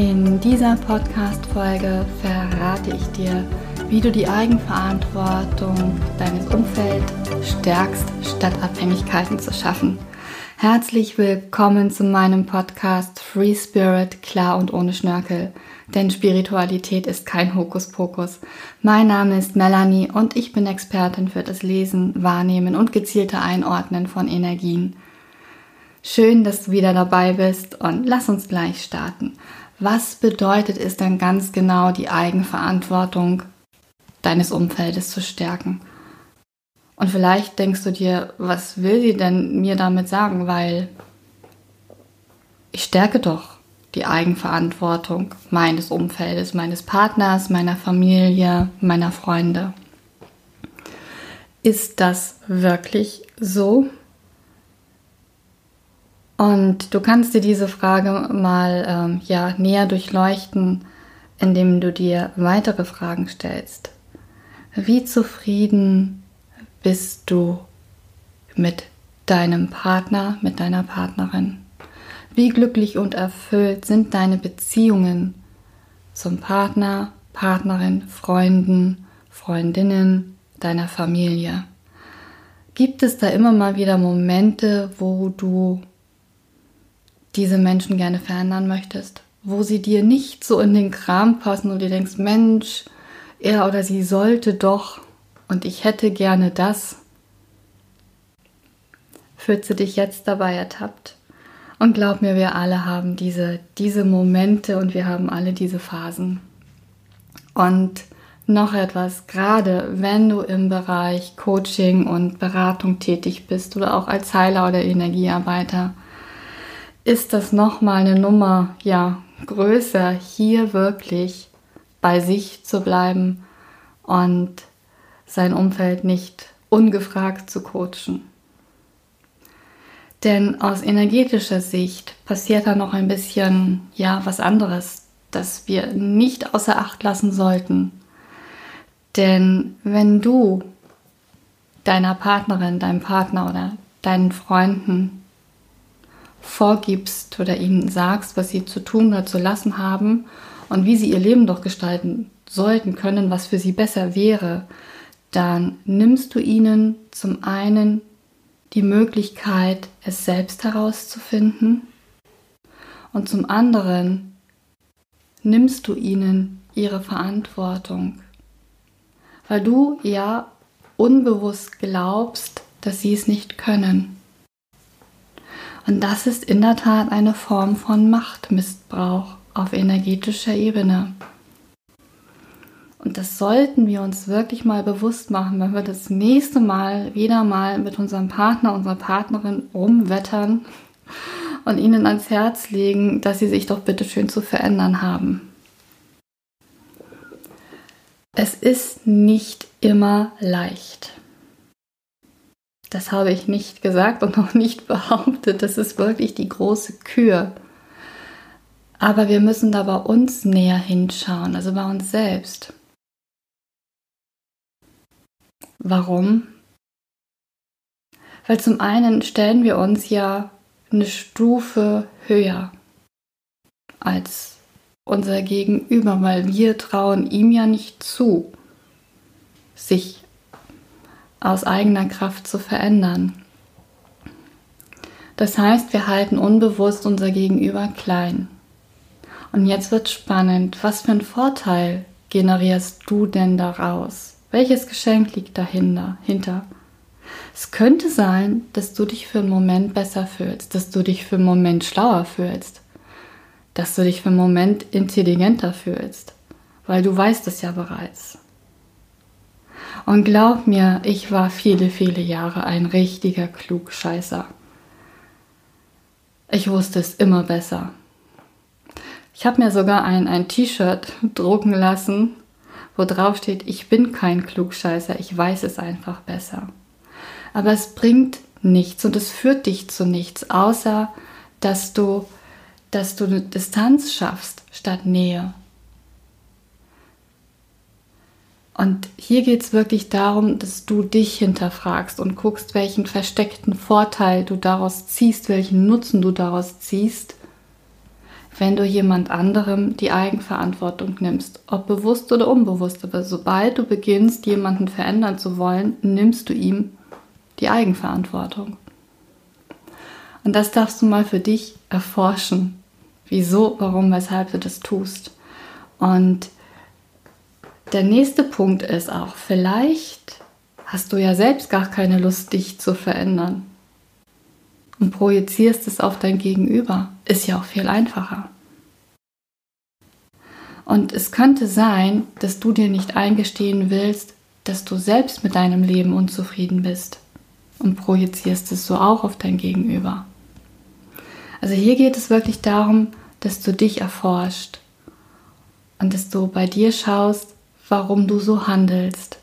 In dieser Podcast-Folge verrate ich dir, wie du die Eigenverantwortung deines Umfelds stärkst, statt Abhängigkeiten zu schaffen. Herzlich willkommen zu meinem Podcast Free Spirit, klar und ohne Schnörkel. Denn Spiritualität ist kein Hokuspokus. Mein Name ist Melanie und ich bin Expertin für das Lesen, Wahrnehmen und gezielte Einordnen von Energien. Schön, dass du wieder dabei bist und lass uns gleich starten. Was bedeutet es denn ganz genau, die Eigenverantwortung deines Umfeldes zu stärken? Und vielleicht denkst du dir, was will sie denn mir damit sagen? Weil ich stärke doch die Eigenverantwortung meines Umfeldes, meines Partners, meiner Familie, meiner Freunde. Ist das wirklich so? Und du kannst dir diese Frage mal ähm, ja, näher durchleuchten, indem du dir weitere Fragen stellst. Wie zufrieden bist du mit deinem Partner, mit deiner Partnerin? Wie glücklich und erfüllt sind deine Beziehungen zum Partner, Partnerin, Freunden, Freundinnen, deiner Familie? Gibt es da immer mal wieder Momente, wo du diese Menschen gerne verändern möchtest? Wo sie dir nicht so in den Kram passen und du denkst, Mensch, er oder sie sollte doch und ich hätte gerne das. Fühlst du dich jetzt dabei ertappt? Und glaub mir, wir alle haben diese, diese Momente und wir haben alle diese Phasen. Und noch etwas, gerade wenn du im Bereich Coaching und Beratung tätig bist oder auch als Heiler oder Energiearbeiter, ist das nochmal eine Nummer, ja, größer, hier wirklich bei sich zu bleiben und sein Umfeld nicht ungefragt zu coachen. Denn aus energetischer Sicht passiert da noch ein bisschen, ja, was anderes, das wir nicht außer Acht lassen sollten. Denn wenn du deiner Partnerin, deinem Partner oder deinen Freunden vorgibst oder ihnen sagst, was sie zu tun oder zu lassen haben und wie sie ihr Leben doch gestalten sollten können, was für sie besser wäre, dann nimmst du ihnen zum einen die Möglichkeit, es selbst herauszufinden und zum anderen nimmst du ihnen ihre Verantwortung, weil du ja unbewusst glaubst, dass sie es nicht können. Und das ist in der Tat eine Form von Machtmissbrauch auf energetischer Ebene. Und das sollten wir uns wirklich mal bewusst machen, wenn wir das nächste Mal wieder mal mit unserem Partner, unserer Partnerin rumwettern und ihnen ans Herz legen, dass sie sich doch bitte schön zu verändern haben. Es ist nicht immer leicht. Das habe ich nicht gesagt und auch nicht behauptet. Das ist wirklich die große Kür. Aber wir müssen da bei uns näher hinschauen, also bei uns selbst. Warum? Weil zum einen stellen wir uns ja eine Stufe höher als unser Gegenüber, weil wir trauen ihm ja nicht zu, sich aus eigener Kraft zu verändern. Das heißt, wir halten unbewusst unser Gegenüber klein. Und jetzt wird spannend, was für einen Vorteil generierst du denn daraus? Welches Geschenk liegt dahinter? Hinter? Es könnte sein, dass du dich für einen Moment besser fühlst, dass du dich für einen Moment schlauer fühlst, dass du dich für einen Moment intelligenter fühlst, weil du weißt es ja bereits. Und glaub mir, ich war viele, viele Jahre ein richtiger Klugscheißer. Ich wusste es immer besser. Ich habe mir sogar ein, ein T-Shirt drucken lassen, wo drauf steht, ich bin kein Klugscheißer, ich weiß es einfach besser. Aber es bringt nichts und es führt dich zu nichts, außer dass du, dass du eine Distanz schaffst statt Nähe. Und hier geht es wirklich darum, dass du dich hinterfragst und guckst, welchen versteckten Vorteil du daraus ziehst, welchen Nutzen du daraus ziehst, wenn du jemand anderem die Eigenverantwortung nimmst, ob bewusst oder unbewusst. Aber sobald du beginnst, jemanden verändern zu wollen, nimmst du ihm die Eigenverantwortung. Und das darfst du mal für dich erforschen. Wieso, warum, weshalb du das tust. Und der nächste Punkt ist auch, vielleicht hast du ja selbst gar keine Lust, dich zu verändern. Und projizierst es auf dein Gegenüber. Ist ja auch viel einfacher. Und es könnte sein, dass du dir nicht eingestehen willst, dass du selbst mit deinem Leben unzufrieden bist und projizierst es so auch auf dein Gegenüber. Also hier geht es wirklich darum, dass du dich erforscht und dass du bei dir schaust, warum du so handelst.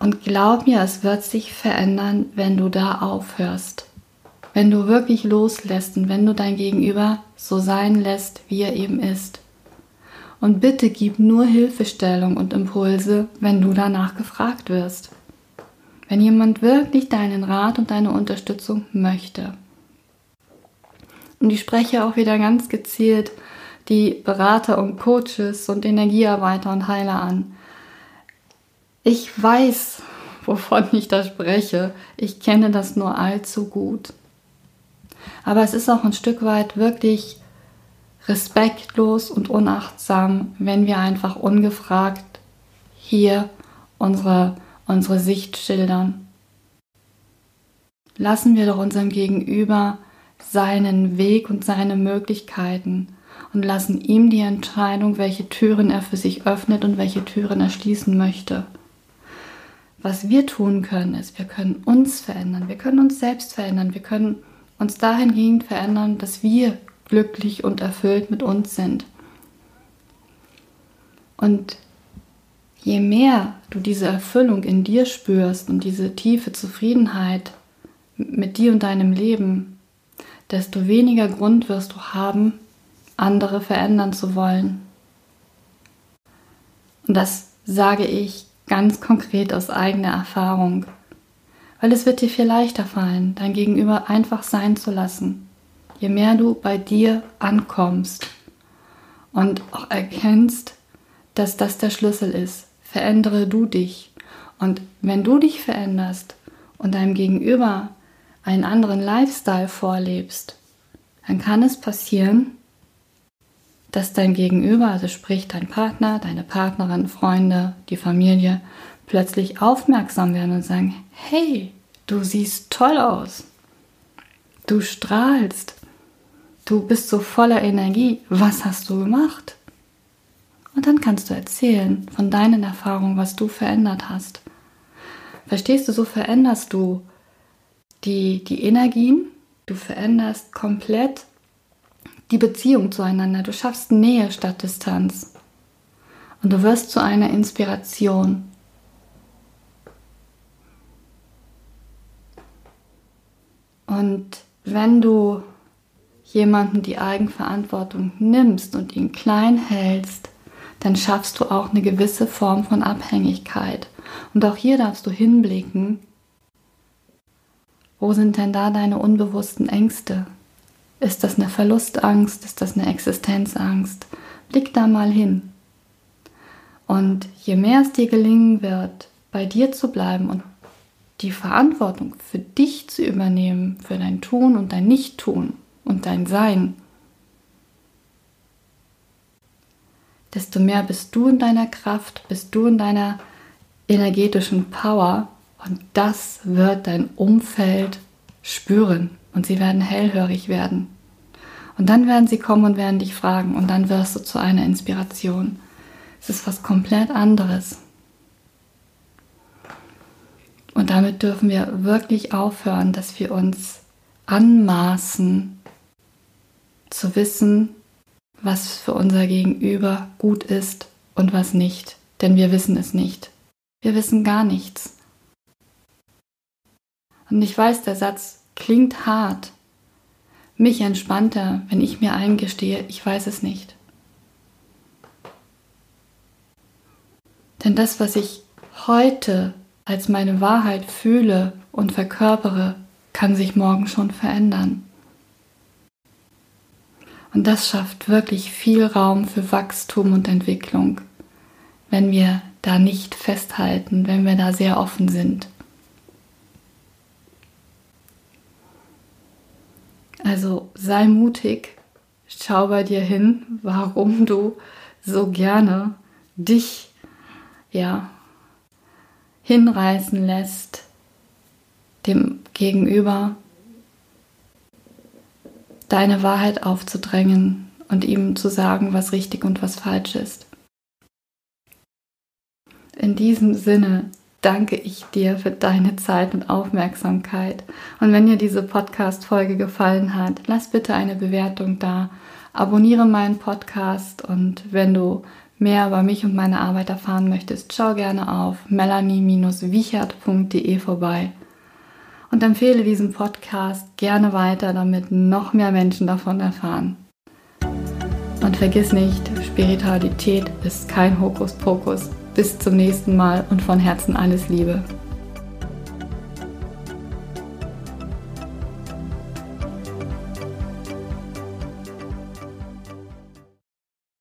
Und glaub mir, es wird sich verändern, wenn du da aufhörst. Wenn du wirklich loslässt und wenn du dein Gegenüber so sein lässt, wie er eben ist. Und bitte gib nur Hilfestellung und Impulse, wenn du danach gefragt wirst. Wenn jemand wirklich deinen Rat und deine Unterstützung möchte. Und ich spreche auch wieder ganz gezielt die Berater und Coaches und Energiearbeiter und Heiler an. Ich weiß, wovon ich da spreche. Ich kenne das nur allzu gut. Aber es ist auch ein Stück weit wirklich respektlos und unachtsam, wenn wir einfach ungefragt hier unsere, unsere Sicht schildern. Lassen wir doch unserem Gegenüber seinen Weg und seine Möglichkeiten und lassen ihm die Entscheidung, welche Türen er für sich öffnet und welche Türen er schließen möchte. Was wir tun können, ist, wir können uns verändern, wir können uns selbst verändern, wir können uns dahingehend verändern, dass wir glücklich und erfüllt mit uns sind. Und je mehr du diese Erfüllung in dir spürst und diese tiefe Zufriedenheit mit dir und deinem Leben, desto weniger Grund wirst du haben, andere verändern zu wollen. Und das sage ich ganz konkret aus eigener Erfahrung, weil es wird dir viel leichter fallen, dein Gegenüber einfach sein zu lassen, je mehr du bei dir ankommst und auch erkennst, dass das der Schlüssel ist. Verändere du dich. Und wenn du dich veränderst und deinem Gegenüber einen anderen Lifestyle vorlebst, dann kann es passieren, dass dein Gegenüber, also sprich dein Partner, deine Partnerin, Freunde, die Familie, plötzlich aufmerksam werden und sagen, hey, du siehst toll aus, du strahlst, du bist so voller Energie, was hast du gemacht? Und dann kannst du erzählen von deinen Erfahrungen, was du verändert hast. Verstehst du, so veränderst du die, die Energien, du veränderst komplett die Beziehung zueinander. Du schaffst Nähe statt Distanz. Und du wirst zu einer Inspiration. Und wenn du jemanden die Eigenverantwortung nimmst und ihn klein hältst, dann schaffst du auch eine gewisse Form von Abhängigkeit. Und auch hier darfst du hinblicken, wo sind denn da deine unbewussten Ängste? Ist das eine Verlustangst? Ist das eine Existenzangst? Blick da mal hin. Und je mehr es dir gelingen wird, bei dir zu bleiben und die Verantwortung für dich zu übernehmen, für dein Tun und dein Nichttun und dein Sein, desto mehr bist du in deiner Kraft, bist du in deiner energetischen Power und das wird dein Umfeld spüren und sie werden hellhörig werden. Und dann werden sie kommen und werden dich fragen und dann wirst du zu einer Inspiration. Es ist was komplett anderes. Und damit dürfen wir wirklich aufhören, dass wir uns anmaßen zu wissen, was für unser Gegenüber gut ist und was nicht. Denn wir wissen es nicht. Wir wissen gar nichts. Und ich weiß, der Satz Klingt hart. Mich entspannter, wenn ich mir eingestehe, ich weiß es nicht. Denn das, was ich heute als meine Wahrheit fühle und verkörpere, kann sich morgen schon verändern. Und das schafft wirklich viel Raum für Wachstum und Entwicklung, wenn wir da nicht festhalten, wenn wir da sehr offen sind. Also sei mutig, schau bei dir hin, warum du so gerne dich ja hinreißen lässt, dem Gegenüber deine Wahrheit aufzudrängen und ihm zu sagen, was richtig und was falsch ist. In diesem Sinne danke ich dir für deine Zeit und Aufmerksamkeit. Und wenn dir diese Podcast-Folge gefallen hat, lass bitte eine Bewertung da. Abonniere meinen Podcast und wenn du mehr über mich und meine Arbeit erfahren möchtest, schau gerne auf melanie-wichert.de vorbei und empfehle diesen Podcast gerne weiter, damit noch mehr Menschen davon erfahren. Und vergiss nicht, Spiritualität ist kein Hokuspokus. Bis zum nächsten Mal und von Herzen alles Liebe.